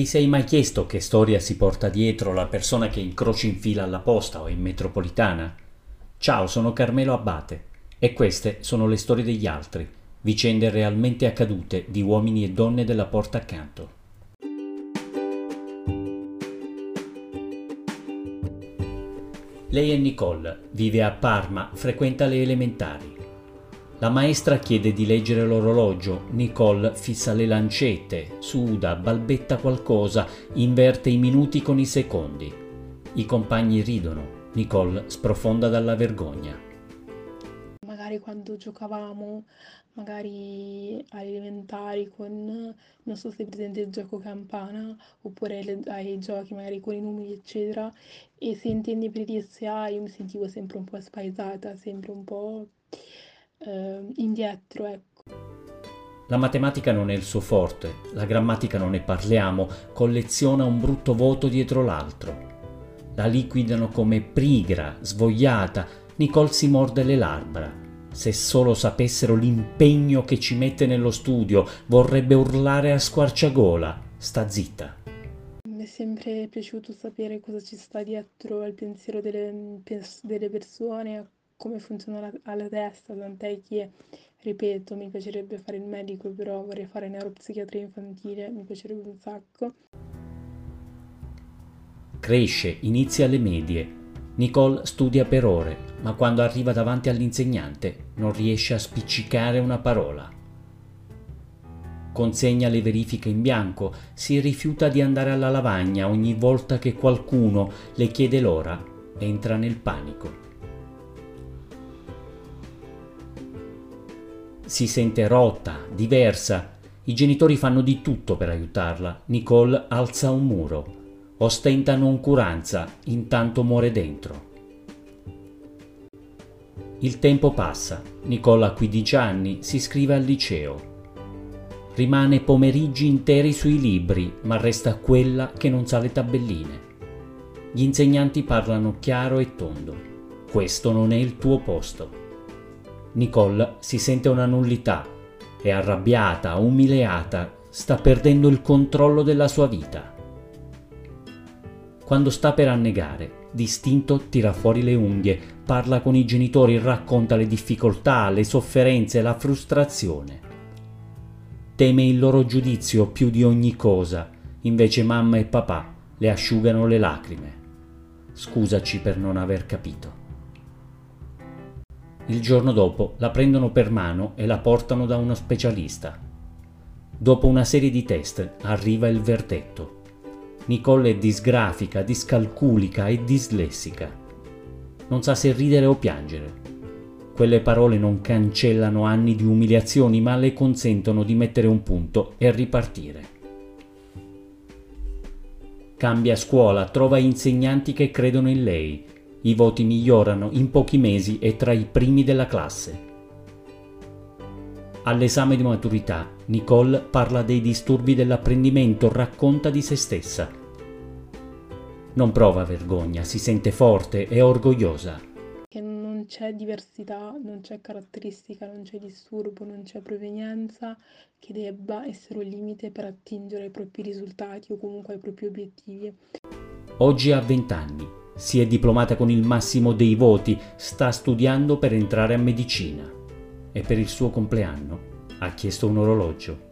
Ti sei mai chiesto che storia si porta dietro la persona che incroci in fila alla posta o in metropolitana? Ciao, sono Carmelo Abbate e queste sono le storie degli altri, vicende realmente accadute di uomini e donne della porta accanto. Lei è Nicole, vive a Parma, frequenta le elementari. La maestra chiede di leggere l'orologio, Nicole fissa le lancette, suda, balbetta qualcosa, inverte i minuti con i secondi. I compagni ridono, Nicole sprofonda dalla vergogna. Magari quando giocavamo, magari alle elementari con, non so se è presente il gioco campana, oppure ai giochi magari con i numeri, eccetera, e se intendi per DSA io mi sentivo sempre un po' spaesata, sempre un po' eh, indietro, ecco. La matematica non è il suo forte, la grammatica non ne parliamo, colleziona un brutto voto dietro l'altro. La liquidano come prigra, svogliata, Nicole si morde le labbra. Se solo sapessero l'impegno che ci mette nello studio, vorrebbe urlare a squarciagola. Sta zitta. Mi è sempre piaciuto sapere cosa ci sta dietro al pensiero delle, pers- delle persone, a come funziona la, alla testa, tant'è che, ripeto, mi piacerebbe fare il medico, però vorrei fare neuropsichiatria infantile, mi piacerebbe un sacco. Cresce, inizia le medie. Nicole studia per ore, ma quando arriva davanti all'insegnante non riesce a spiccicare una parola. Consegna le verifiche in bianco, si rifiuta di andare alla lavagna ogni volta che qualcuno le chiede l'ora, entra nel panico. Si sente rotta, diversa. I genitori fanno di tutto per aiutarla. Nicole alza un muro. Ostenta noncuranza, intanto muore dentro. Il tempo passa. Nicole ha 15 anni, si iscrive al liceo. Rimane pomeriggi interi sui libri, ma resta quella che non sa le tabelline. Gli insegnanti parlano chiaro e tondo. Questo non è il tuo posto. Nicole si sente una nullità, è arrabbiata, umiliata, sta perdendo il controllo della sua vita. Quando sta per annegare, distinto tira fuori le unghie, parla con i genitori, racconta le difficoltà, le sofferenze, la frustrazione. Teme il loro giudizio più di ogni cosa, invece mamma e papà le asciugano le lacrime. Scusaci per non aver capito. Il giorno dopo la prendono per mano e la portano da uno specialista. Dopo una serie di test arriva il verdetto. Nicole è disgrafica, discalculica e dislessica. Non sa se ridere o piangere. Quelle parole non cancellano anni di umiliazioni, ma le consentono di mettere un punto e ripartire. Cambia scuola, trova insegnanti che credono in lei, i voti migliorano, in pochi mesi è tra i primi della classe. All'esame di maturità, Nicole parla dei disturbi dell'apprendimento, racconta di se stessa. Non prova vergogna, si sente forte e orgogliosa. Che non c'è diversità, non c'è caratteristica, non c'è disturbo, non c'è provenienza che debba essere un limite per attingere ai propri risultati o comunque ai propri obiettivi. Oggi ha 20 anni si è diplomata con il massimo dei voti, sta studiando per entrare a medicina e per il suo compleanno ha chiesto un orologio.